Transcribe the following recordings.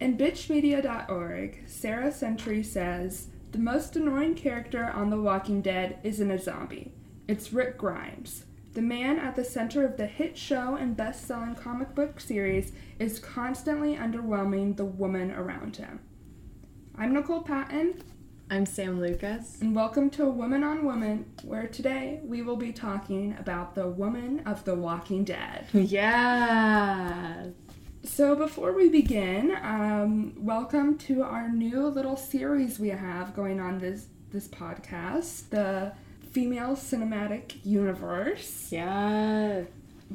In bitchmedia.org, Sarah Sentry says the most annoying character on The Walking Dead isn't a zombie. It's Rick Grimes. The man at the center of the hit show and best selling comic book series is constantly underwhelming the woman around him. I'm Nicole Patton, I'm Sam Lucas. and welcome to Woman on Woman, where today we will be talking about the woman of The Walking Dead. Yeah. So, before we begin, um, welcome to our new little series we have going on this this podcast, the Female Cinematic Universe. Yeah.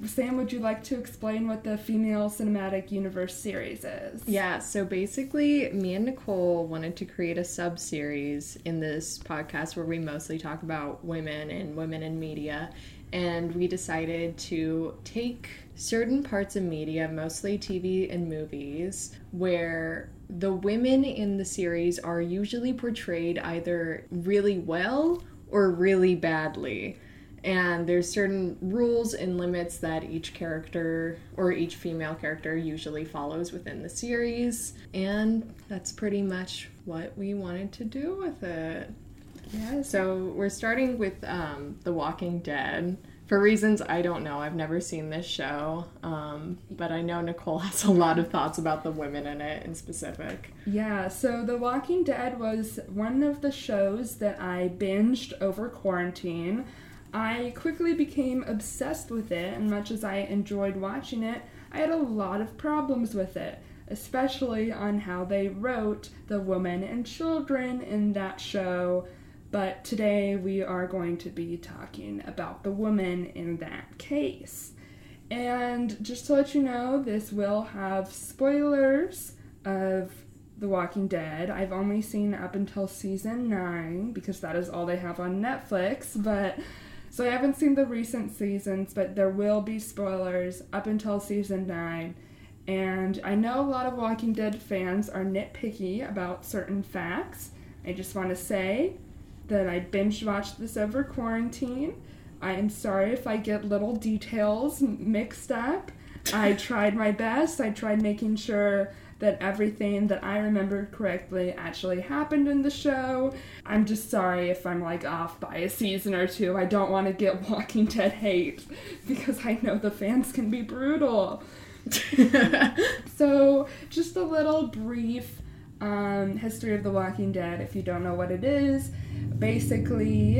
Sam, would you like to explain what the Female Cinematic Universe series is? Yeah, so basically, me and Nicole wanted to create a sub series in this podcast where we mostly talk about women and women in media. And we decided to take certain parts of media, mostly TV and movies, where the women in the series are usually portrayed either really well or really badly. And there's certain rules and limits that each character or each female character usually follows within the series. And that's pretty much what we wanted to do with it. Yeah. so we're starting with um, the walking dead for reasons i don't know i've never seen this show um, but i know nicole has a lot of thoughts about the women in it in specific Yeah, so The Walking Dead was one of the shows that I binged over quarantine. I quickly became obsessed with it, and much as I enjoyed watching it, I had a lot of problems with it, especially on how they wrote the women and children in that show. But today we are going to be talking about the woman in that case. And just to let you know, this will have spoilers of The Walking Dead. I've only seen up until season 9 because that is all they have on Netflix, but so I haven't seen the recent seasons, but there will be spoilers up until season 9. And I know a lot of Walking Dead fans are nitpicky about certain facts. I just want to say that I binge watched this over quarantine. I am sorry if I get little details mixed up. I tried my best. I tried making sure that everything that I remembered correctly actually happened in the show. I'm just sorry if I'm like off by a season or two. I don't want to get Walking Dead hate because I know the fans can be brutal. So, just a little brief um, history of The Walking Dead if you don't know what it is. Basically,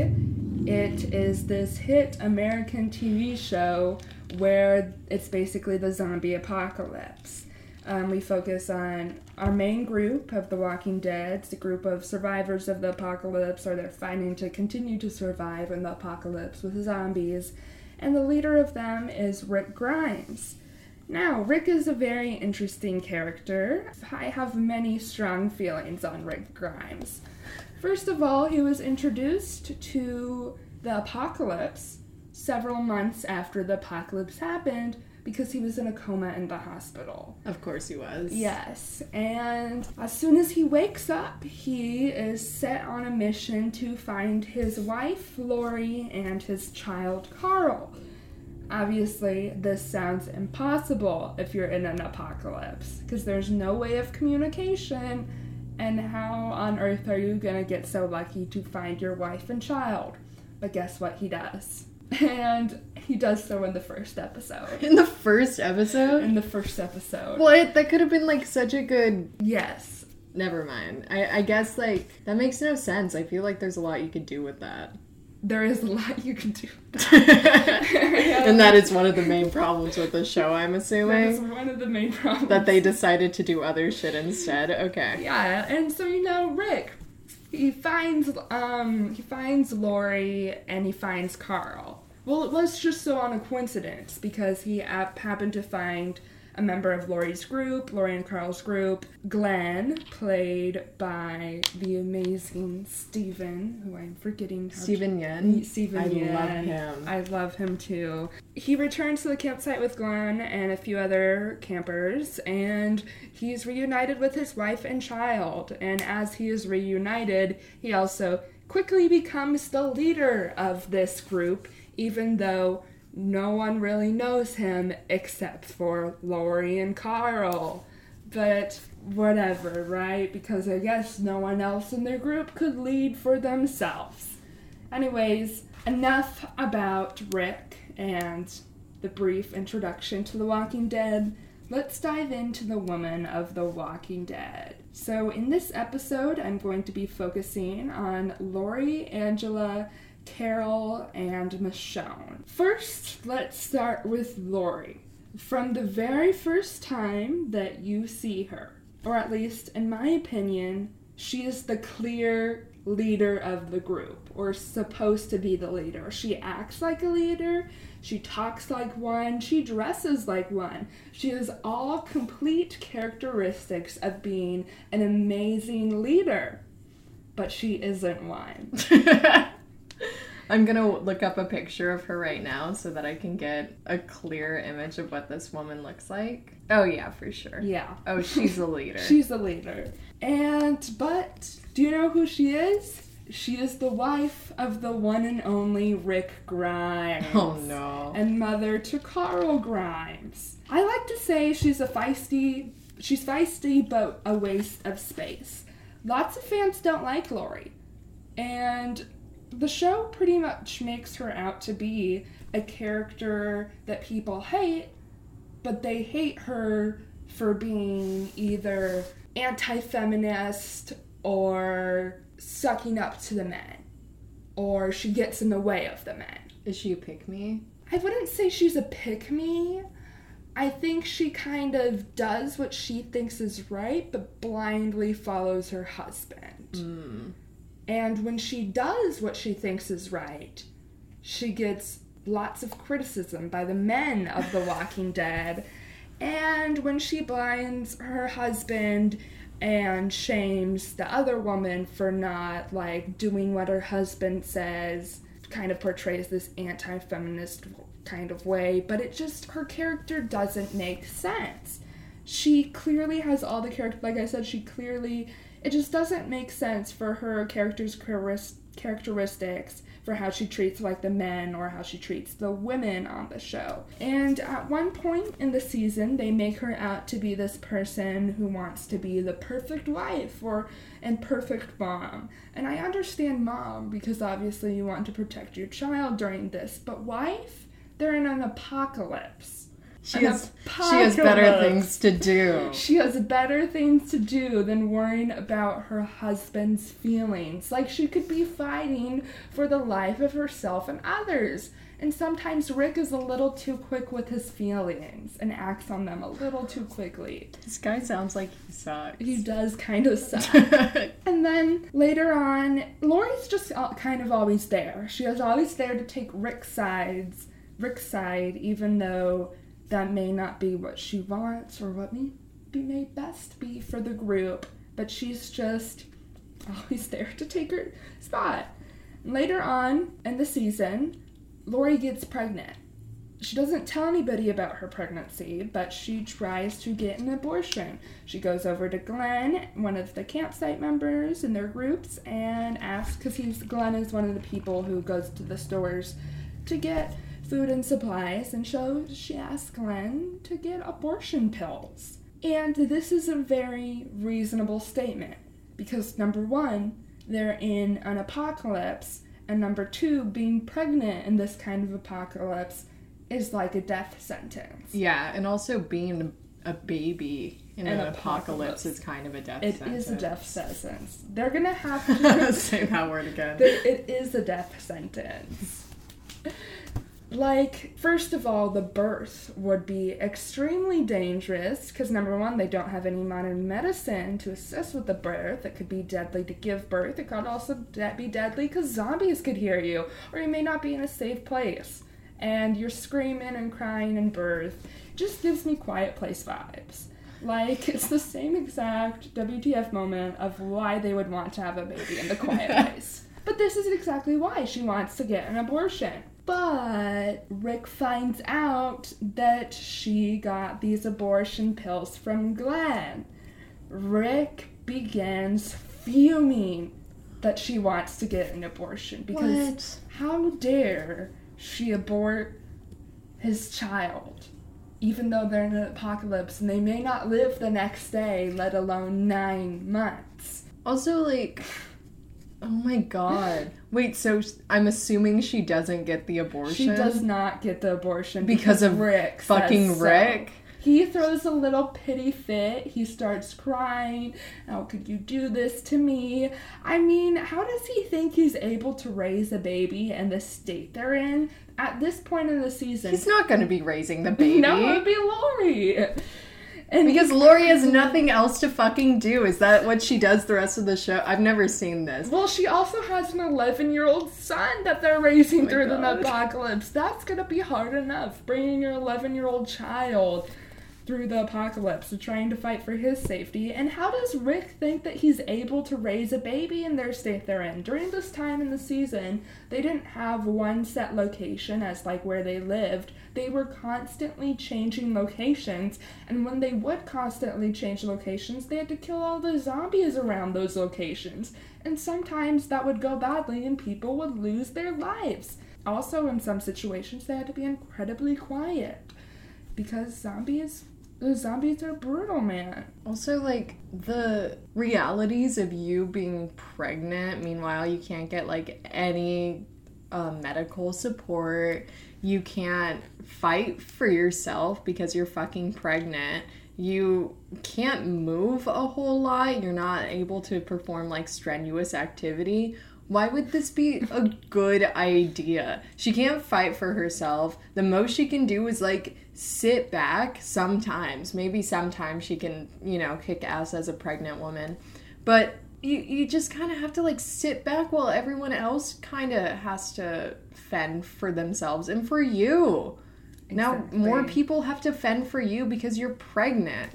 it is this hit American TV show where it's basically the zombie apocalypse. Um, we focus on our main group of The Walking Dead, it's a group of survivors of the apocalypse, or they're fighting to continue to survive in the apocalypse with zombies. And the leader of them is Rick Grimes. Now, Rick is a very interesting character. I have many strong feelings on Rick Grimes. First of all, he was introduced to the apocalypse several months after the apocalypse happened because he was in a coma in the hospital. of course he was Yes, and as soon as he wakes up, he is set on a mission to find his wife, Lori, and his child, Carl. Obviously, this sounds impossible if you're in an apocalypse because there's no way of communication. And how on earth are you gonna get so lucky to find your wife and child? But guess what? He does. And he does so in the first episode. in the first episode In the first episode. What? That could have been like such a good. Yes. Never mind. I, I guess like that makes no sense. I feel like there's a lot you could do with that. There is a lot you can do. and that is one of the main problems with the show, I'm assuming. That is one of the main problems. That they decided to do other shit instead. Okay. Yeah, and so you know, Rick, he finds um he finds Lori and he finds Carl. Well, it was just so on a coincidence because he hap- happened to find a member of Lori's group, Lori and Carl's group, Glenn, played by the amazing Steven, who I'm forgetting Steven Yeun. Steven I Yeun. love him. I love him too. He returns to the campsite with Glenn and a few other campers, and he's reunited with his wife and child. And as he is reunited, he also quickly becomes the leader of this group, even though no one really knows him except for Lori and Carl. but whatever, right? Because I guess no one else in their group could lead for themselves. Anyways, enough about Rick and the brief introduction to The Walking Dead. Let's dive into the woman of The Walking Dead. So, in this episode, I'm going to be focusing on Lori, Angela, Carol, and Michonne. First, let's start with Lori. From the very first time that you see her, or at least in my opinion, she is the clear leader of the group, or supposed to be the leader. She acts like a leader, she talks like one, she dresses like one. She has all complete characteristics of being an amazing leader, but she isn't one. I'm gonna look up a picture of her right now so that I can get a clear image of what this woman looks like. Oh, yeah, for sure. Yeah. Oh, she's a leader. She's a leader. And, but, do you know who she is? She is the wife of the one and only Rick Grimes. Oh no. And mother to Carl Grimes. I like to say she's a feisty, she's feisty but a waste of space. Lots of fans don't like Lori. And the show pretty much makes her out to be a character that people hate, but they hate her for being either anti feminist or sucking up to the men, or she gets in the way of the men. Is she a pick me? I wouldn't say she's a pick me. I think she kind of does what she thinks is right, but blindly follows her husband. Mm. And when she does what she thinks is right, she gets lots of criticism by the men of The Walking Dead. And when she blinds her husband and shames the other woman for not like doing what her husband says, kind of portrays this anti feminist kind of way, but it just, her character doesn't make sense. She clearly has all the character, like I said, she clearly it just doesn't make sense for her character's characteristics for how she treats like the men or how she treats the women on the show. And at one point in the season, they make her out to be this person who wants to be the perfect wife or and perfect mom. And I understand mom because obviously you want to protect your child during this, but wife, they're in an apocalypse she has, she has better things to do. She has better things to do than worrying about her husband's feelings. Like she could be fighting for the life of herself and others. And sometimes Rick is a little too quick with his feelings and acts on them a little too quickly. This guy sounds like he sucks. He does kind of suck. and then later on, Lori's just kind of always there. She is always there to take Rick's sides, Rick's side, even though that may not be what she wants or what may be made best be for the group, but she's just always there to take her spot. Later on in the season, Lori gets pregnant. She doesn't tell anybody about her pregnancy, but she tries to get an abortion. She goes over to Glenn, one of the campsite members in their groups, and asks because he's Glenn is one of the people who goes to the stores to get food and supplies, and so she asked Glenn to get abortion pills. And this is a very reasonable statement because number one, they're in an apocalypse, and number two, being pregnant in this kind of apocalypse is like a death sentence. Yeah, and also being a baby in an, an apocalypse, apocalypse, is kind of a death It sentence. is a death sentence. They're gonna have to say that word again. It is a death sentence. Like, first of all, the birth would be extremely dangerous because number one, they don't have any modern medicine to assist with the birth. It could be deadly to give birth. It could also be deadly because zombies could hear you, or you may not be in a safe place and you're screaming and crying in birth. Just gives me quiet place vibes. Like, it's the same exact WTF moment of why they would want to have a baby in the quiet place. But this is exactly why she wants to get an abortion. But Rick finds out that she got these abortion pills from Glenn. Rick begins fuming that she wants to get an abortion because what? how dare she abort his child? even though they're in an apocalypse and they may not live the next day, let alone nine months. Also, like, oh my god. Wait, so I'm assuming she doesn't get the abortion? She does not get the abortion Because of Rick fucking so. Rick? He throws a little pity fit. He starts crying. How could you do this to me? I mean, how does he think he's able to raise a baby in the state they're in at this point in the season? He's not gonna be raising the baby. No, it would be Lori. And Because Lori has nothing else to fucking do. Is that what she does the rest of the show? I've never seen this. Well, she also has an 11 year old son that they're raising Oh through the apocalypse. That's gonna be hard enough. Bringing your 11 year old child through the apocalypse trying to fight for his safety. And how does Rick think that he's able to raise a baby in their state they're in? During this time in the season, they didn't have one set location as like where they lived. They were constantly changing locations, and when they would constantly change locations, they had to kill all the zombies around those locations. And sometimes that would go badly and people would lose their lives. Also, in some situations, they had to be incredibly quiet because zombies the zombies are brutal, man. Also, like the realities of you being pregnant. Meanwhile, you can't get like any uh, medical support. You can't fight for yourself because you're fucking pregnant. You can't move a whole lot. You're not able to perform like strenuous activity. Why would this be a good idea? She can't fight for herself. The most she can do is like sit back sometimes. Maybe sometimes she can, you know, kick ass as a pregnant woman. But you, you just kind of have to like sit back while everyone else kind of has to fend for themselves and for you. Now more people have to fend for you because you're pregnant.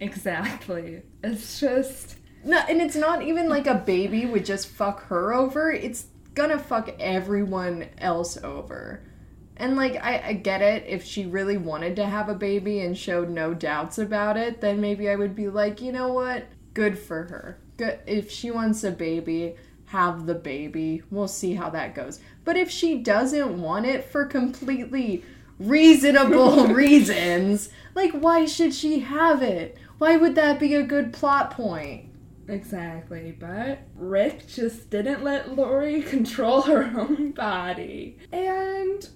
Exactly. It's just No, and it's not even like a baby would just fuck her over. It's gonna fuck everyone else over. And like I, I get it, if she really wanted to have a baby and showed no doubts about it, then maybe I would be like, you know what? Good for her. Good if she wants a baby, have the baby. We'll see how that goes. But if she doesn't want it for completely reasonable reasons, like why should she have it? Why would that be a good plot point? Exactly, but Rick just didn't let Lori control her own body. And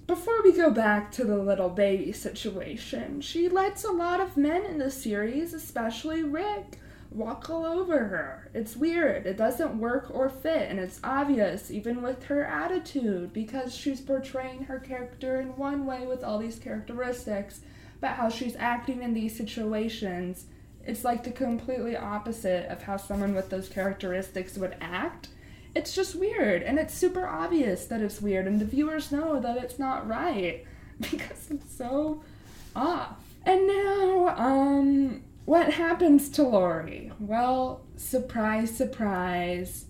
go back to the little baby situation, she lets a lot of men in the series, especially Rick, walk all over her. It's weird, it doesn't work or fit, and it's obvious even with her attitude because she's portraying her character in one way with all these characteristics, but how she's acting in these situations it's like the completely opposite of how someone with those characteristics would act. It's just weird, and it's super obvious that it's weird, and the viewers know that it's not right because it's so off. And now, um, what happens to Lori? Well, surprise, surprise.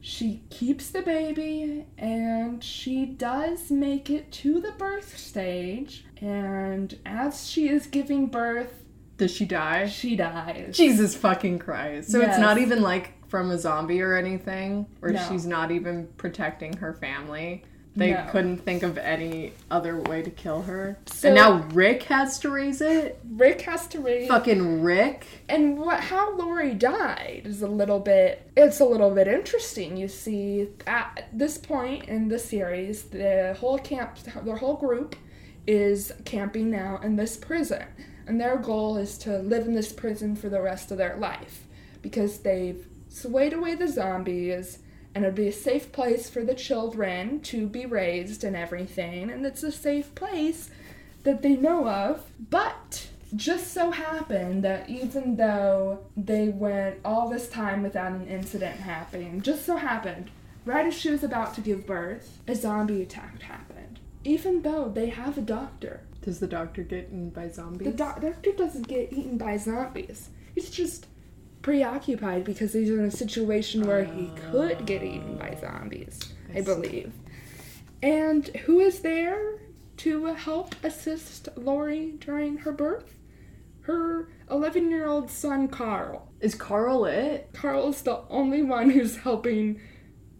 She keeps the baby and she does make it to the birth stage. And as she is giving birth, Does she die? she dies. Jesus fucking Christ. So it's not even like from a zombie or anything, or No. she's not even protecting her family. They No. couldn't think of any other way to kill her. So- and now Rick has to raise it? Rick has to raise Fucking Rick? and what how Lori died is a little bit it's a little bit interesting. You see at this point in the series, the whole camp the whole group is camping now in this prison. And their goal is to live in this prison for the rest of their life because they've swayed away the zombies and it'd be a safe place for the children to be raised and everything and it's a safe place that they know of but just so happened that even though they went all this time without an incident happening just so happened right as she was about to give birth a zombie attack happened even though they have a doctor Does the doctor get eaten by zombies? the doc- doctor doesn't get eaten by zombies. It's just preoccupied because he's in a situation where he ah. could get eaten by zombies, I, I believe. And who is there to help assist Lori during her birth? Her 11 year old son, Carl. Is Carl it? Carl is the only one who's helping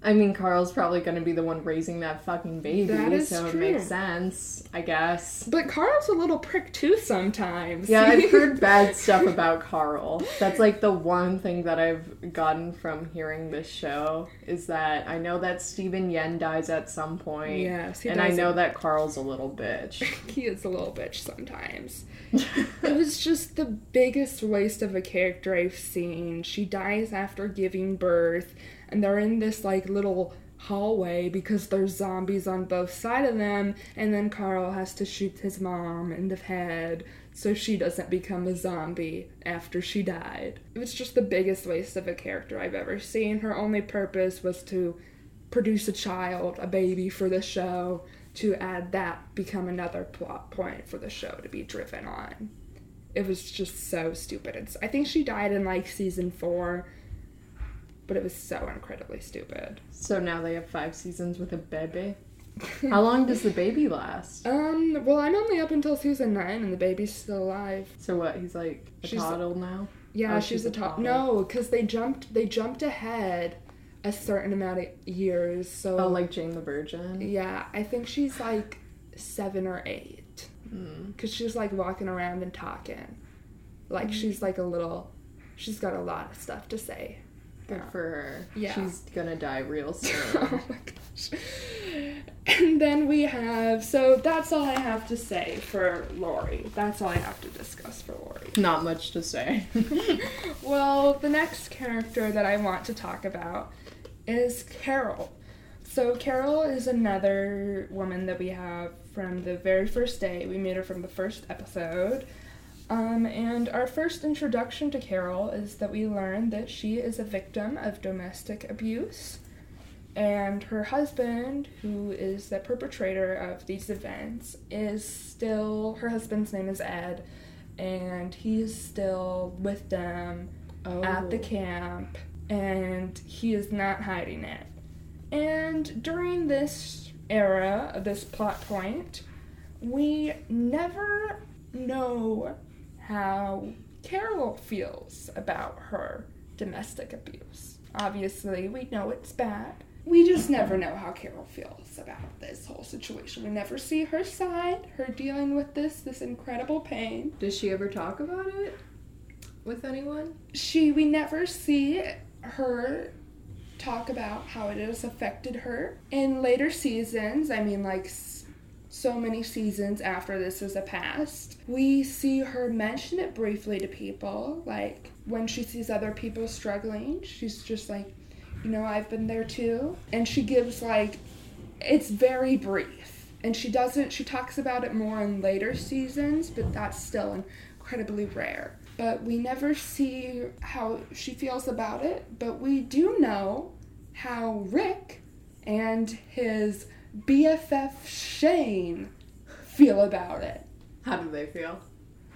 I mean, Carl's probably going to be the one raising that fucking baby, That is so true. it makes sense, I guess. But Carl's a little prick too sometimes. Yeah, I've heard bad stuff about Carl. That's like the one thing that I've gotten from hearing this show is that I know that Steven Yeun dies at some point. Yes, and I know that Carl's a little bitch. he is a little bitch sometimes. it was just the biggest waste of a character I've seen. She dies after giving birth, and they're in this like little hallway because there's zombies on both side of them, and then Carl has to shoot his mom in the head so she doesn't become a zombie after she died. It was just the biggest waste of a character I've ever seen. Her only purpose was to produce a child, a baby for the show, to add that become another plot point for the show to be driven on. It was just so stupid. It's, I think she died in like season four, but it was so incredibly stupid. so now they have five seasons with a baby. How long does the baby last? Um, well, I'm only up until season nine, and the baby's still alive. So what? He's like a She's- toddle now. Yeah, Oh, she's, she's a a top. toddler. No, because they jumped. They jumped ahead a certain amount of years. So Oh, like Jane the Virgin. yeah, I think she's like seven or eight. Mm. Because she's like walking around and talking. Like she's like a little. She's got a lot of stuff to say. Good for her. Yeah. She's gonna die real soon. oh my gosh. And then we have. So that's all I have to say for Lori. That's all I have to discuss for Lori. Not much to say. Well, the next character that I want to talk about is Carol. So, Carol is another woman that we have from the very first day. We meet her from the first episode. Um, and our first introduction to Carol is that we learn that she is a victim of domestic abuse. And her husband, who is the perpetrator of these events, is still, her husband's name is Ed, and he's still with them oh. at the camp, and he is not hiding it. And during this era, of this plot point, we never know how Carol feels about her domestic abuse. Obviously, we know it's bad. We just never know how Carol feels about this whole situation. We never see her side, her dealing with this, this incredible pain. Does she ever talk about it with anyone? she we never see her talk about how it has affected her in later seasons i mean like so many seasons after this is a past we see her mention it briefly to people. Like when she sees other people struggling she's just like you know i've been there too. And she gives like it's very brief. And she doesn't she talks about it more in later seasons but that's still incredibly rare but we never see how she feels about it but we do know how rick and his bff shane feel about it How do they feel?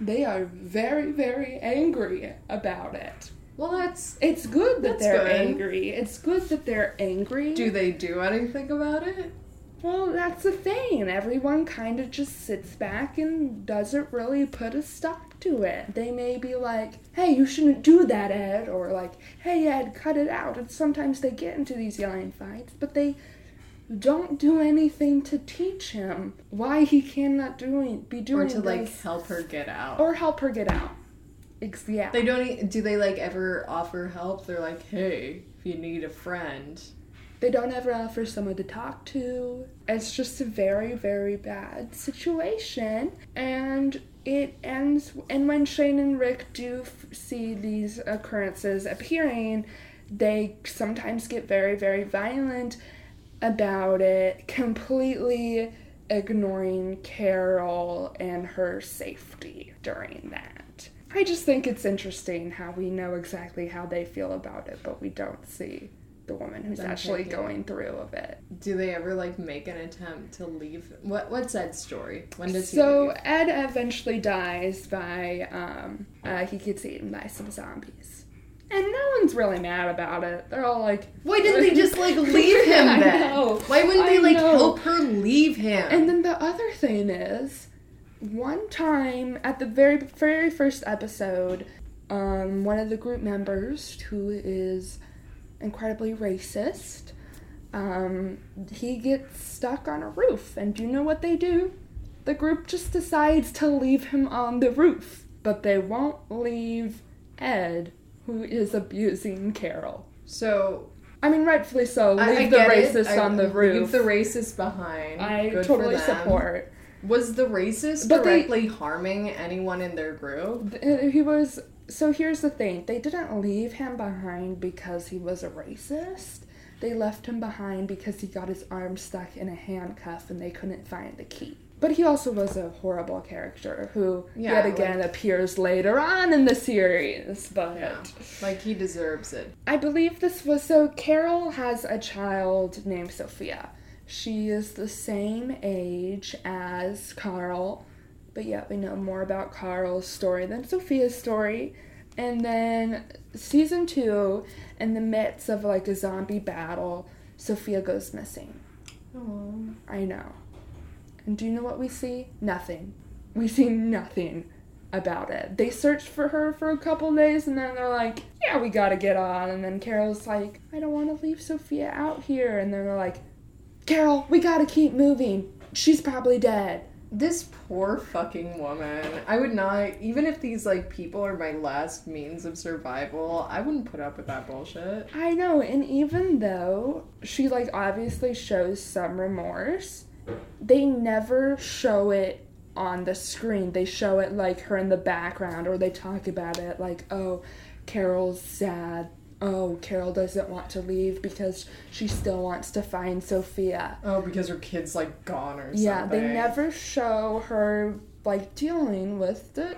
they are very very angry about it Well, that's. it's good that That's they're good. angry it's good that they're angry Do they do anything about it? Well, that's the thing. Everyone kind of just sits back and doesn't really put a stop to it. They may be like, hey, you shouldn't do that, Ed, or like, hey, Ed, cut it out. And sometimes they get into these yelling fights, but they don't do anything to teach him why he cannot doing be doing Or to like help her get out? or help her get out. Yeah. They don't. Do they like ever offer help? They're like, hey, if you need a friend. They don't ever offer someone to talk to. It's just a very, very bad situation. And it ends, and when Shane and Rick do f- see these occurrences appearing, they sometimes get very, very violent about it, completely ignoring Carol and her safety during that. I just think it's interesting how we know exactly how they feel about it, but we don't see the woman who's actually going through of it. Do they ever like make an attempt to leave? What What's Ed's story? When does he So leave? Ed eventually dies by um, uh, he gets eaten by some zombies, and no one's really mad about it. They're all like, Why didn't they just like leave him I then? know. Why wouldn't they I like know. help her leave him? And then the other thing is, one time at the very very first episode, um, one of the group members who is incredibly racist um, he gets stuck on a roof. And do you know what they do? The group just decides to leave him on the roof, but they won't leave Ed, who is abusing Carol. So I mean, rightfully so. Leave I, I the racist I- on the roof. Leave the racist behind. I Good totally support. Was the racist But they- directly harming anyone in their group? He was. So here's the thing they didn't leave him behind because he was a racist. They left him behind because he got his arm stuck in a handcuff and they couldn't find the key. But he also was a horrible character who, Yeah, yet again, appears later on in the series. But Yeah. Like he deserves it. I believe this was so. Carol has a child named Sophia. She is the same age as Carl, but yet we know more about Carl's story than Sophia's story. And then season two, in the midst of like a zombie battle, Sophia goes missing. I know. And do you know what we see? Nothing. We see nothing about it. They searched for her for a couple days and then they're like, yeah, we gotta get on. And then Carol's like, I don't wanna leave Sophia out here. And then they're like, Carol, we gotta keep moving. She's probably dead. This poor fucking woman. I would not, even if these like people are my last means of survival, I wouldn't put up with that bullshit. I know, and even though she like obviously shows some remorse, they never show it on the screen. They show it like her in the background or they talk about it like, "Oh, Carol's sad. Oh, Carol doesn't want to leave because she still wants to find Sophia." Oh, because her kid's like gone or something. Yeah, they never show her like dealing with the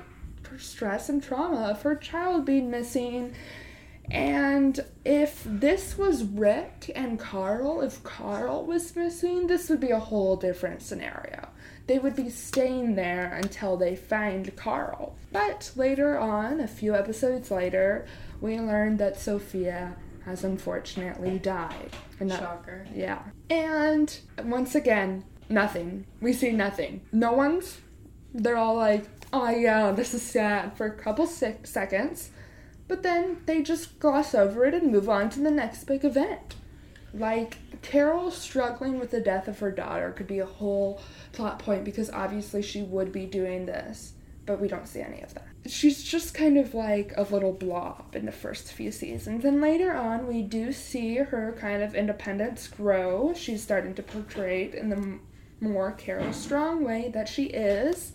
stress and trauma of her child being missing. And if this was Rick and Carl, if Carl was missing, this would be a whole different scenario. They would be staying there until they find Carl. But later on, a few episodes later, we learn that Sophia has unfortunately died. And that- Shocker. yeah. And once again, nothing. We see nothing. No one's. They're all like, oh yeah, this is sad for a couple sec- seconds. But then they just gloss over it and move on to the next big event. Like, Carol struggling with the death of her daughter could be a whole plot point because obviously she would be doing this, but we don't see any of that. She's just kind of like a little blob in the first few seasons. And later on, we do see her kind of independence grow. She's starting to portray it in the more Carol Strong way that she is.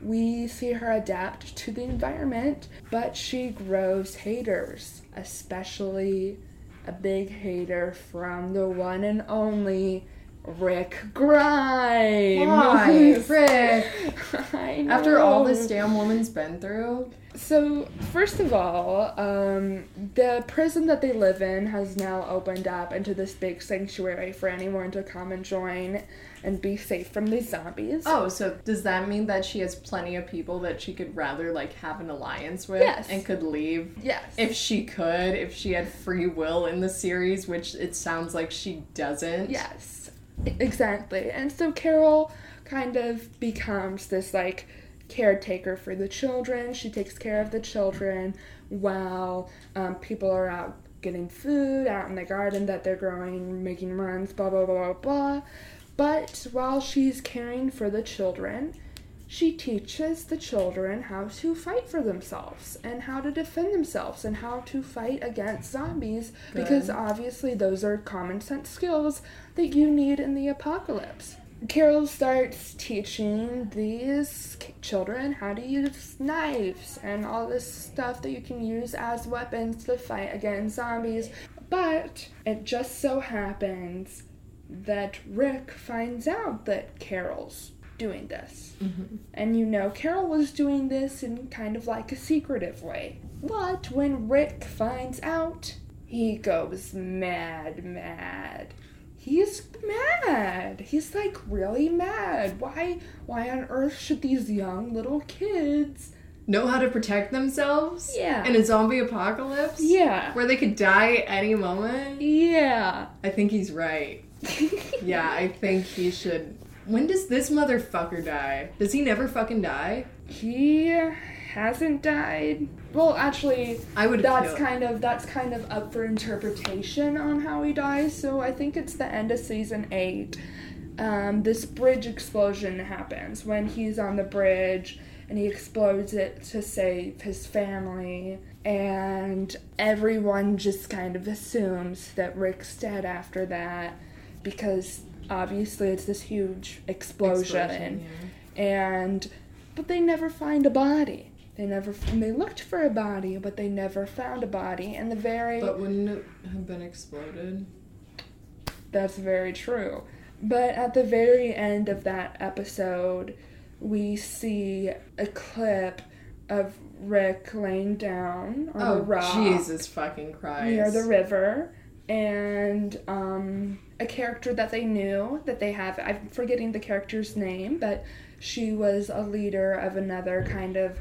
We see her adapt to the environment, but she grows haters, especially a big hater from the one and only Rick Grimes. Why, Rick? After all this damn woman's been through, So, first of all, um, the prison that they live in has now opened up into this big sanctuary for anyone to come and join and be safe from these zombies. Oh, so does that mean that she has plenty of people that she could rather like have an alliance with Yes. and could leave yes. if she could, if she had free will in the series, which it sounds like she doesn't. Yes, exactly. And so Carol kind of becomes this like caretaker for the children. She takes care of the children while um, people are out getting food out in the garden that they're growing, making runs, blah, blah, blah, blah, blah. But while she's caring for the children, she teaches the children how to fight for themselves and how to defend themselves and how to fight against zombies because obviously those are common sense skills that you need in the apocalypse. Carol starts teaching these children how to use knives and all this stuff that you can use as weapons to fight against zombies. But it just so happens that Rick finds out that Carol's doing this. Mm-hmm. And you know, Carol was doing this in kind of like a secretive way. But when Rick finds out, he goes mad, mad. He's mad. He's like really mad. Why why on earth should these young little kids Know how to protect themselves? Yeah. In a zombie apocalypse? Yeah. Where they could die any moment? Yeah. I think he's right. Yeah, I think he should. When does this motherfucker die? Does he never fucking die? He hasn't died. Well, actually, I would that's kill- kind of that's kind of up for interpretation on how he dies. So I think it's the end of season eight. Um, this bridge explosion happens when he's on the bridge and he explodes it to save his family. And everyone just kind of assumes that Rick's dead after that because obviously it's this huge explosion. Explosion, And but they never find a body. They never and they looked for a body, but they never found a body. And the very But wouldn't it have been exploded? That's very true. But at the very end of that episode, we see a clip of Rick laying down on a Oh rock Jesus fucking Christ! near the river, and um, a character that they knew that they have. I'm forgetting the character's name, but she was a leader of another kind of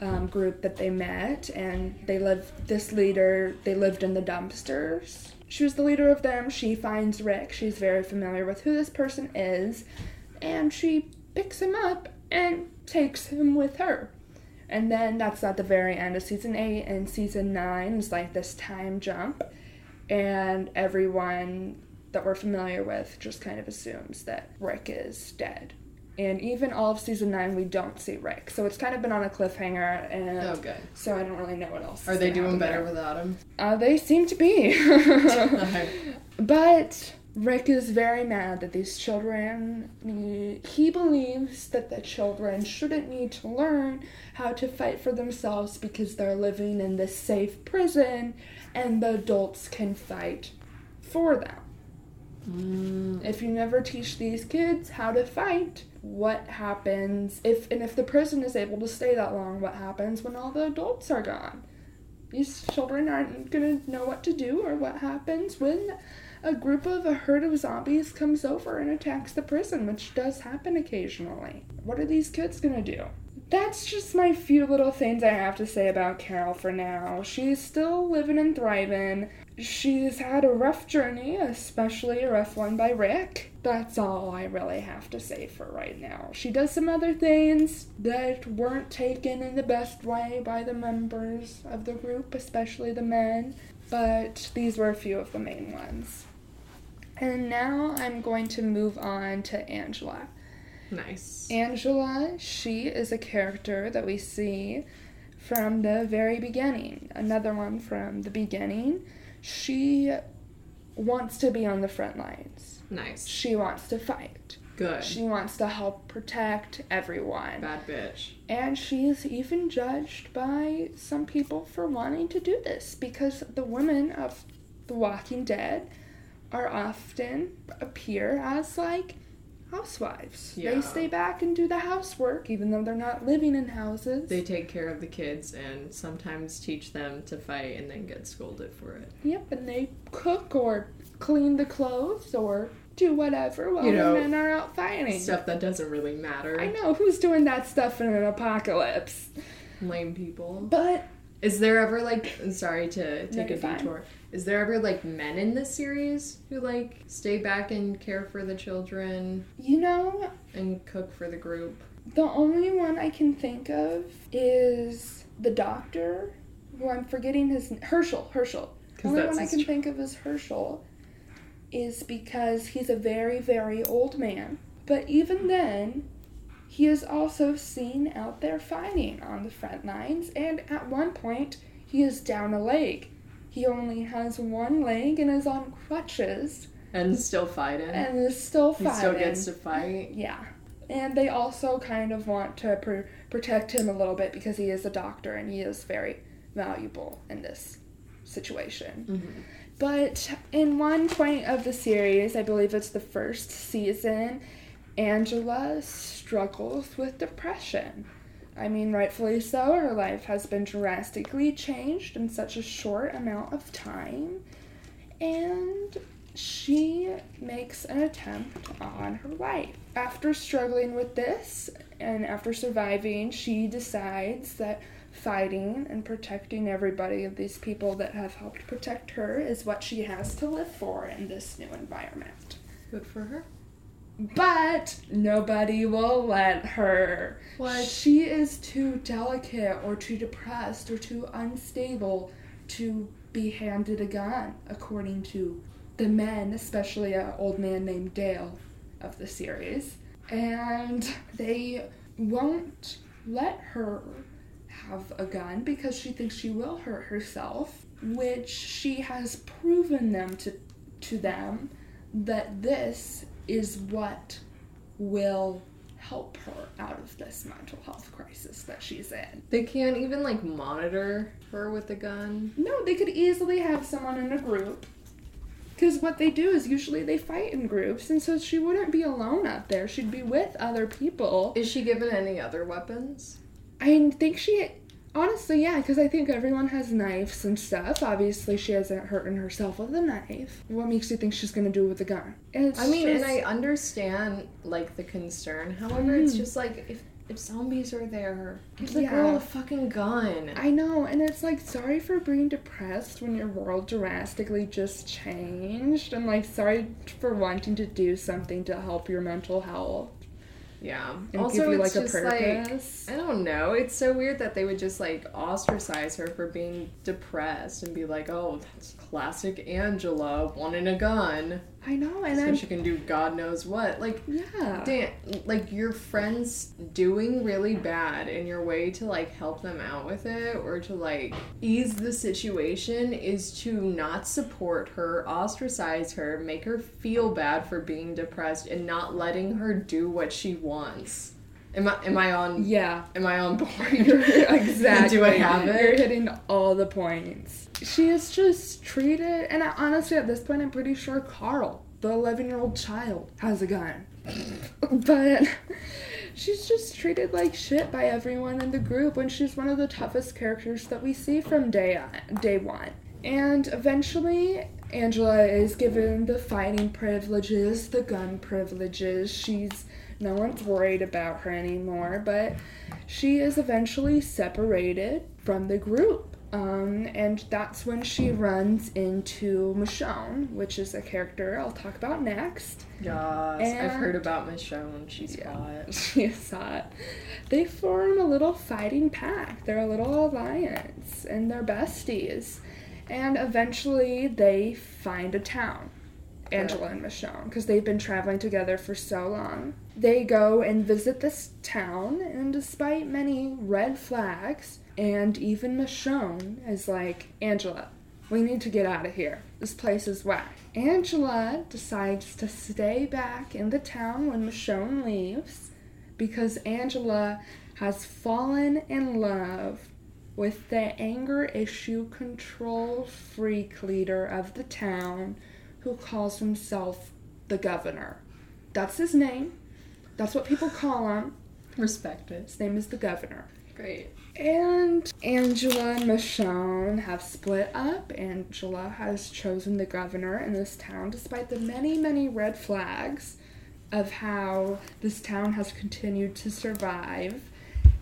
um, group that they met, and they lived. This leader, they lived in the dumpsters. She was the leader of them. She finds Rick. She's very familiar with who this person is, and she picks him up and takes him with her. And then that's at the very end of season eight, and season nine is like this time jump, and everyone that we're familiar with just kind of assumes that Rick is dead. And even all of season nine, we don't see Rick, so it's kind of been on a cliffhanger, and Oh good. so I don't really know what else. Are they doing better there. without him? Uh, they seem to be. But Rick is very mad that these children need, he believes that the children shouldn't need to learn how to fight for themselves because they're living in this safe prison and the adults can fight for them. Mm, If you never teach these kids how to fight, what happens if and if the prison is able to stay that long, what happens when all the adults are gone? These children aren't gonna know what to do or what happens when a group of a herd of zombies comes over and attacks the prison, which does happen occasionally. What are these kids gonna do? That's just my few little things I have to say about Carol for now. She's still living and thriving. She's had a rough journey, especially a rough one by Rick. That's all I really have to say for right now. She does some other things that weren't taken in the best way by the members of the group, especially the men, but these were a few of the main ones. And now I'm going to move on to Angela. nice. Angela, she is a character that we see from the very beginning. Another one from the beginning. She wants to be on the front lines. nice. She wants to fight. Good. She wants to help protect everyone. Bad bitch. And she's even judged by some people for wanting to do this because the women of The Walking Dead are often appear as like housewives. Yeah. They stay back and do the housework even though they're not living in houses. They take care of the kids and sometimes teach them to fight and then get scolded for it. yep, and they cook or clean the clothes or do whatever while You know, the men are out fighting. Stuff that doesn't really matter. I know who's doing that stuff in an apocalypse. Lame people. But Is there ever like sorry to take you're a fine. Detour? Is there ever like men in this series who like stay back and care for the children you know, and cook for the group? The only one I can think of is the doctor, who I'm forgetting his Hershel. Hershel. The only one I can tr- think of is Hershel, is because he's a very very old man. But even then, he is also seen out there fighting on the front lines, and at one point he is down a leg. He only has one leg and is on crutches And still fighting. and is still fighting. he still gets to fight. Yeah. And they also kind of want to pr- protect him a little bit because he is a doctor and he is very valuable in this situation. Mm-hmm. But in one point of the series, I believe it's the first season, Angela struggles with depression. I mean, rightfully so, her life has been drastically changed in such a short amount of time. And she makes an attempt on her life. After struggling with this and after surviving, she decides that fighting and protecting everybody of these people that have helped protect her is what she has to live for in this new environment. Good for her. But nobody will let her. What? She is too delicate or too depressed or too unstable to be handed a gun, according to the men, especially an old man named Dale of the series. And they won't let her have a gun because she thinks she will hurt herself, which she has proven them to to them that this is what will help her out of this mental health crisis that she's in. They can't even like monitor her with a gun. No, they could easily have someone in a group. Because what they do is usually they fight in groups, and so she wouldn't be alone out there. She'd be with other people. Is she given any other weapons? I think she, honestly, yeah, because I think everyone has knives and stuff. Obviously, she hasn't hurting herself with a knife. What makes you think she's gonna do it with a gun? It's I mean, and I understand like the concern. However, it's Mm. just like if if zombies are there, give the Yeah. girl a fucking gun. I know, and it's like sorry for being depressed when your world drastically just changed, and like sorry for wanting to do something to help your mental health yeah. also, you it's like a just like. I don't know. It's so weird that they would just like ostracize her for being depressed and be like, "Oh, that's classic Angela wanting a gun, I know, and so I'm she can do God knows what." Like, yeah. Dan, like your friends doing really bad and your way to like help them out with it or to like ease the situation is to not support her, ostracize her, make her feel bad for being depressed and not letting her do what she wants. Am I am I on Yeah. am I on board? exactly. Do I have it? You're it? hitting all the points. She is just treated, and I, honestly, at this point, I'm pretty sure Carl, the 11 year old child, has a gun. but she's just treated like shit by everyone in the group when she's one of the toughest characters that we see from day on, day one. And eventually, Angela is given the fighting privileges, the gun privileges. She's no one's worried about her anymore, but she is eventually separated from the group. Um, and that's when she runs into Michonne, which is a character I'll talk about next. Yes, I've heard about Michonne. She's Yeah. hot. She is hot. They form a little fighting pack. They're a little alliance, and they're besties. And eventually, they find a town. Angela and Michonne, because they've been traveling together for so long. They go and visit this town, and despite many red flags, and even Michonne is like, Angela, we need to get out of here. This place is whack. Angela decides to stay back in the town when Michonne leaves because Angela has fallen in love with the anger issue control freak leader of the town who calls himself the governor. That's his name. That's what people call him. Respect it. His name is the governor. Great. And Angela and Michonne have split up. Angela has chosen the governor in this town despite the many, many red flags of how this town has continued to survive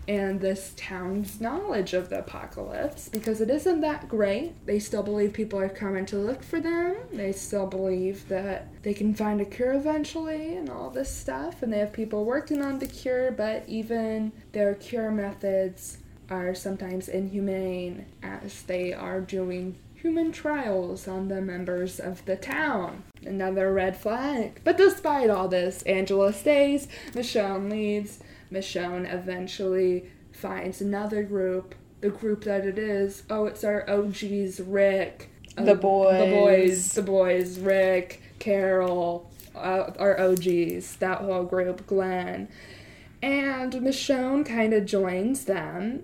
and this town's knowledge of the apocalypse because it isn't that great. They still believe people are coming to look for them. They still believe that they can find a cure eventually and all this stuff. And they have people working on the cure, but even their cure methods are sometimes inhumane as they are doing human trials on the members of the town. Another red flag. But despite all this, Angela stays, Michonne leaves. Michonne eventually finds another group, the group that it is. Oh, it's our OGs, Rick. The uh, boys. The boys. The boys, Rick, Carol, uh, our OGs, that whole group, Glenn. And Michonne kind of joins them.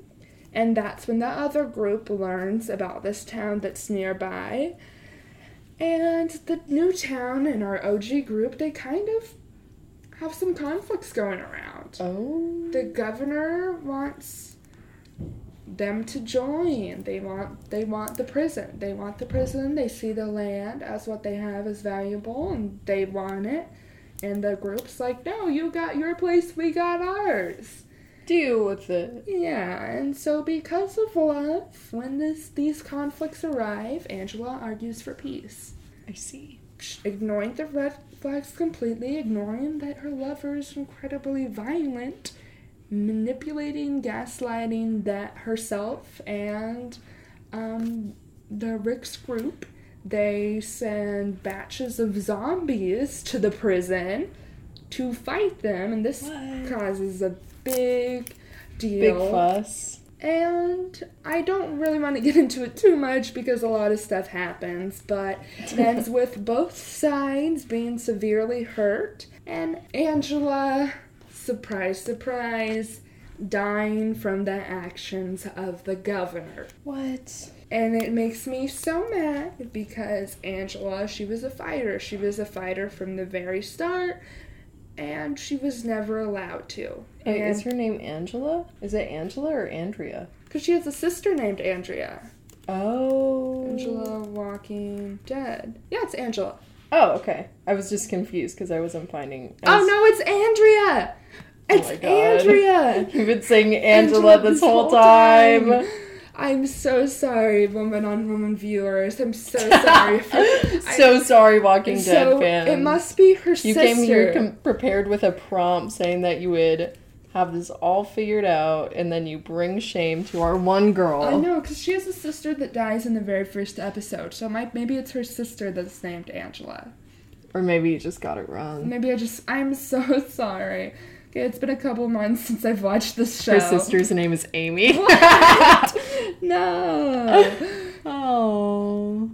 And that's when the other group learns about this town that's nearby. And the new town and our OG group, they kind of have some conflicts going around. Oh. The governor wants them to join. They want they want the prison. They want the prison. They see the land as what they have is valuable and they want it. And the group's like, "No, you got your place, we got ours." Deal with it. Yeah, and so because of love, when this these conflicts arrive, Angela argues for peace. I see. ignoring the red flags completely, ignoring that her lover is incredibly violent, manipulating, gaslighting that herself and um, the Rick's group. They send batches of zombies to the prison to fight them, and this What? causes a big deal. Big fuss. And I don't really want to get into it too much because a lot of stuff happens, but it ends with both sides being severely hurt and Angela, surprise, surprise, dying from the actions of the governor. What? And it makes me so mad because Angela, she was a fighter. She was a fighter from the very start, and she was never allowed to. Wait, And is her name Angela? Is it Angela or Andrea? because she has a sister named Andrea. Oh. Angela Walking Dead. Yeah, it's Angela. Oh, okay. I was just confused because I wasn't finding. I Oh no, it's Andrea. Oh it's my God. Andrea. You've been saying Angela, this, whole time. I'm so sorry, woman on woman viewers. I'm so sorry. For, so sorry, Walking Dead so fans. it must be her sister. You sister. came here com- prepared with a prompt saying that you would have this all figured out, and then you bring shame to our one girl. I know, because she has a sister that dies in the very first episode. So might maybe it's her sister that's named Angela. Or maybe you just got it wrong. Maybe I just I'm so sorry. Okay, it's been a couple months since I've watched this show. Her sister's name is Amy. What? no. oh.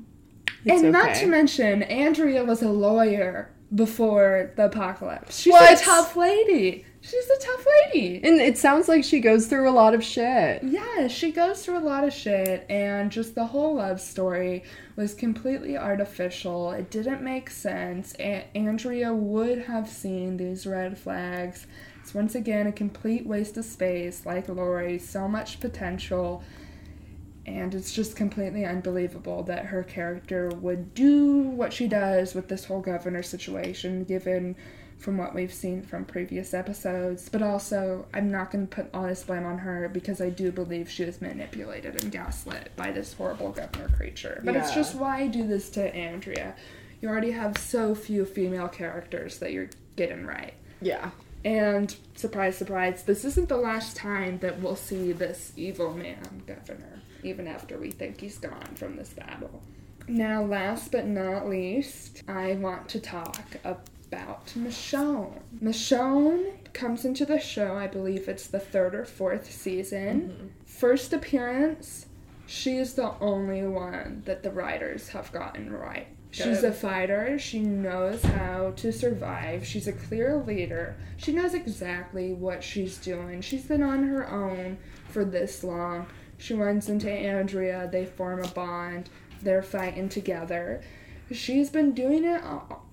It's and not to mention, Andrea was a lawyer before the apocalypse. She's What? a tough lady. She's a tough lady. And it sounds like she goes through a lot of shit. Yeah, she goes through a lot of shit, and just the whole love story was completely artificial. It didn't make sense. A- Andrea would have seen these red flags. It's once again a complete waste of space, like Lori, so much potential. And it's just completely unbelievable that her character would do what she does with this whole governor situation, given from what we've seen from previous episodes. But also, I'm not going to put all this blame on her because I do believe she was manipulated and gaslit by this horrible governor creature. But it's just why do this to Andrea? You already have so few female characters that you're getting right. Yeah. And surprise, surprise, this isn't the last time that we'll see this evil man governor, even after we think he's gone from this battle. Now, last but not least, I want to talk about Michonne. Michonne comes into the show, I believe it's the third or fourth season. Mm-hmm. First appearance, she is the only one that the writers have gotten right. She's a fighter. She knows how to survive. She's a clear leader. She knows exactly what she's doing. She's been on her own for this long. She runs into Andrea. They form a bond. They're fighting together. She's been doing it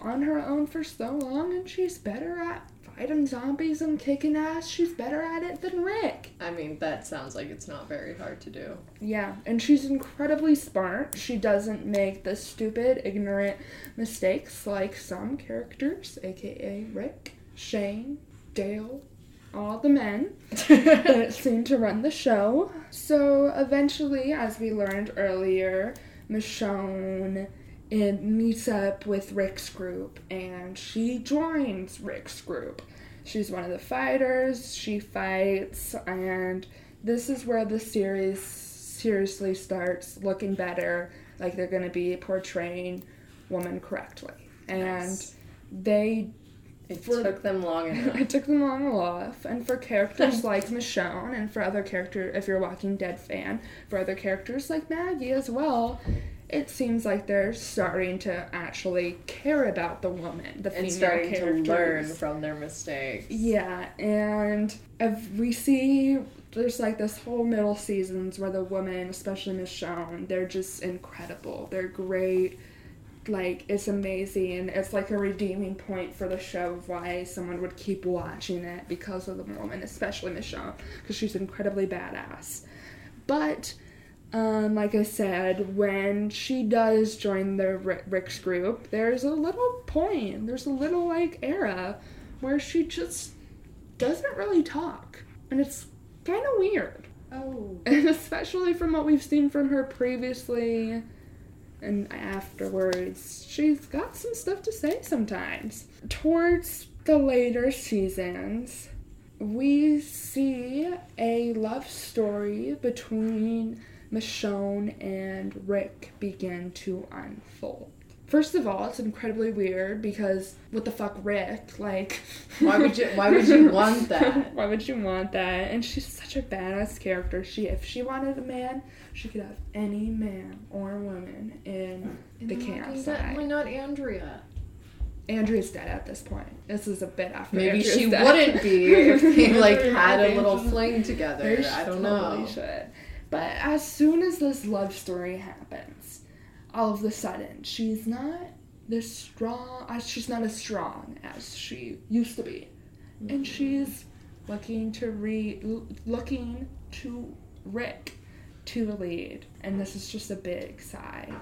on her own for so long, and she's better at fighting zombies and kicking ass. She's better at it than Rick. I mean, that sounds like it's not very hard to do. Yeah, and she's incredibly smart. She doesn't make the stupid, ignorant mistakes like some characters, aka Rick, Shane, Dale, all the men that seem to run the show. So eventually, as we learned earlier, Michonne it meets up with Rick's group and she joins Rick's group. She's one of the fighters, she fights, and this is where the series seriously starts looking better, like they're going to be portraying women correctly. And Nice. they It For- took them long enough. it took them long enough, and for characters like Michonne, and for other characters, if you're a Walking Dead fan, for other characters like Maggie as well, it seems like they're starting to actually care about the woman, the and female starting to learn from their mistakes. Yeah, and we see there's like this whole middle seasons where the women, especially Michonne, they're just incredible. They're great. Like it's amazing. It's like a redeeming point for the show of why someone would keep watching it because of the woman, especially Michonne, because she's incredibly badass. But um, like I said, when she does join the Ri- Rick's group, there's a little point, there's a little like era where she just doesn't really talk, and it's kind of weird. Oh. And especially from what we've seen from her previously, and afterwards, she's got some stuff to say sometimes. Towards the later seasons, we see a love story between Michonne and Rick begin to unfold. First of all, it's incredibly weird because what the fuck, Rick? Like, why would you? Why would you want that? why would you want that? And she's such a badass character. She, if she wanted a man, she could have any man or woman in the campsite. Why not Andrea? Andrea's dead at this point. This is a bit after. Maybe Andrea's she dead. wouldn't be if they like had a little fling together. They I don't totally know. Should. But as soon as this love story happens, all of a sudden she's not this strong. uh, She's not as strong as she used to be, and she's looking to re looking to Rick to lead, and this is just a big sigh.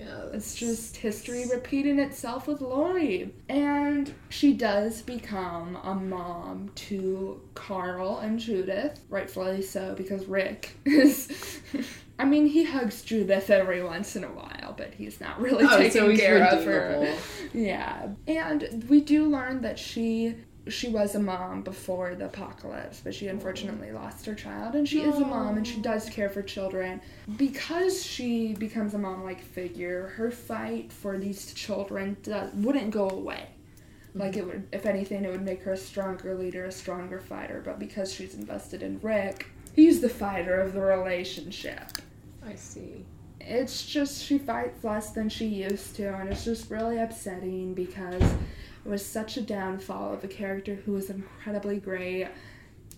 Yeah, It's just history repeating itself with Lori. And she does become a mom to Carl and Judith, rightfully so, because Rick is. I mean, he hugs Judith every once in a while, but he's not really Oh, taking so care of her. Yeah. And we do learn that she she was a mom before the apocalypse, but she unfortunately oh. lost her child and she is a mom and she does care for children. Because she becomes a mom-like figure, her fight for these children does, wouldn't go away. Like it mm-hmm. would if anything it would make her a stronger leader, a stronger fighter, but because she's invested in Rick, he's the fighter of the relationship I see. it's just she fights less than she used to and it's just really upsetting because it was such a downfall of a character who was incredibly great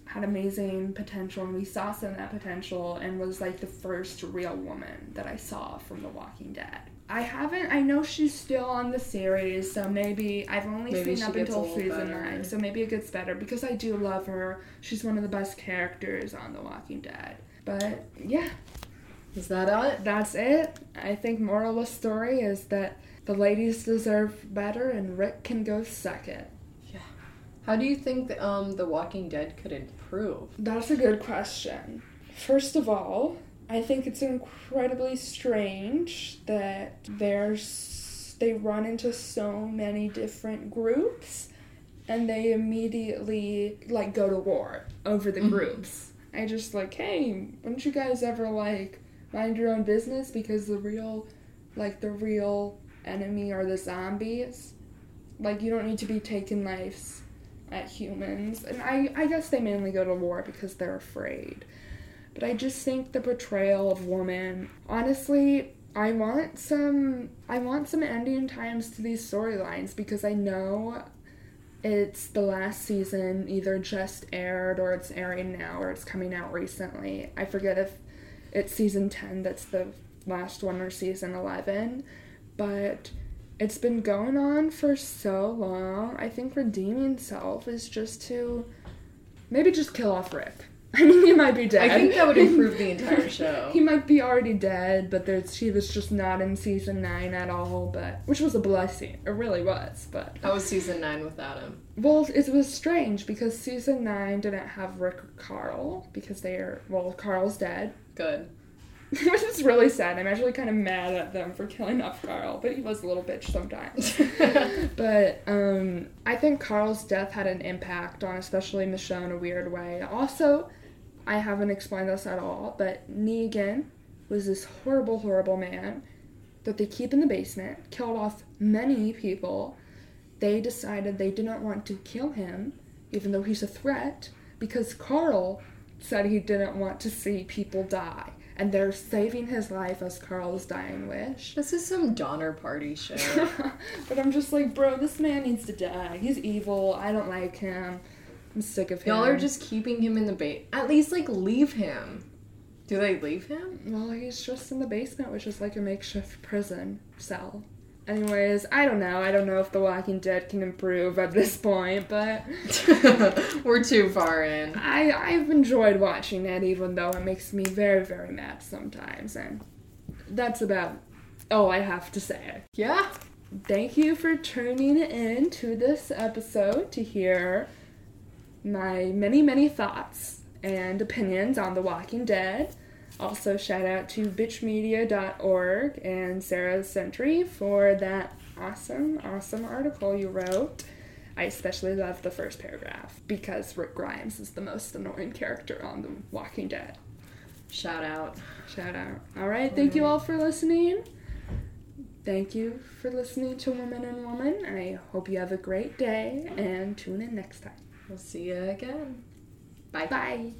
had amazing potential and we saw some of that potential and was like the first real woman that i saw from the walking dead i haven't i know she's still on the series so maybe i've only Maybe seen up until season better. 9 so maybe it gets better because i do love her she's one of the best characters on the walking dead but yeah Is that it? that's it. I think moral of the story is that the ladies deserve better and Rick can go second. Yeah. How do you think that, um The Walking Dead could improve? That's a good question. First of all, I think it's incredibly strange that there's they run into so many different groups and they immediately like go to war over the Mhm. groups. I just like, hey, wouldn't you guys ever like mind your own business because the real like the real enemy are the zombies? Like you don't need to be taking lives at humans. And I, I guess they mainly go to war because they're afraid. But I just think the portrayal of woman honestly, I want some I want some ending times to these storylines because I know it's the last season either just aired or it's airing now or it's coming out recently. I forget if it's season 10 that's the last one or season 11, but it's been going on for so long. I think redeeming self is just to maybe just kill off Rick. I mean, he might be dead. I think that would improve the entire show. he might be already dead, but there's he was just not in season nine at all. But which was a blessing. It really was. But How was season nine without him? well, it was strange because season nine didn't have Rick or Carl because they are well, Carl's dead. Good. Which is really sad. I'm actually kind of mad at them for killing off Carl, but he was a little bitch sometimes. but um, I think Carl's death had an impact on especially Michonne in a weird way. Also, I haven't explained this at all, but Negan was this horrible, horrible man that they keep in the basement, killed off many people. They decided they didn't want to kill him, even though he's a threat, because Carl said he didn't want to see people die. And they're saving his life as Carl's dying wish. This is some Donner Party show. but I'm just like, bro, this man needs to die. He's evil. I don't like him. I'm sick of him. Y'all are just keeping him in the bait. At least like leave him. Do they leave him? Well, he's just in the basement, which is like a makeshift prison cell. Anyways, I don't know. I don't know if The Walking Dead can improve at this point, but We're too far in. I I've enjoyed watching it, even though it makes me very very mad sometimes, and that's about all I have to say. Yeah. Thank you for tuning in to this episode to hear my many, many thoughts and opinions on The Walking Dead. Also, shout out to bitchmedia.org and Sarah Sentry for that awesome, awesome article you wrote. I especially love the first paragraph because Rick Grimes is the most annoying character on The Walking Dead. Shout out. Shout out. All right, thank you all for listening. Thank you for listening to Woman and Woman. I hope you have a great day and tune in next time. We'll see you again. Bye. Bye.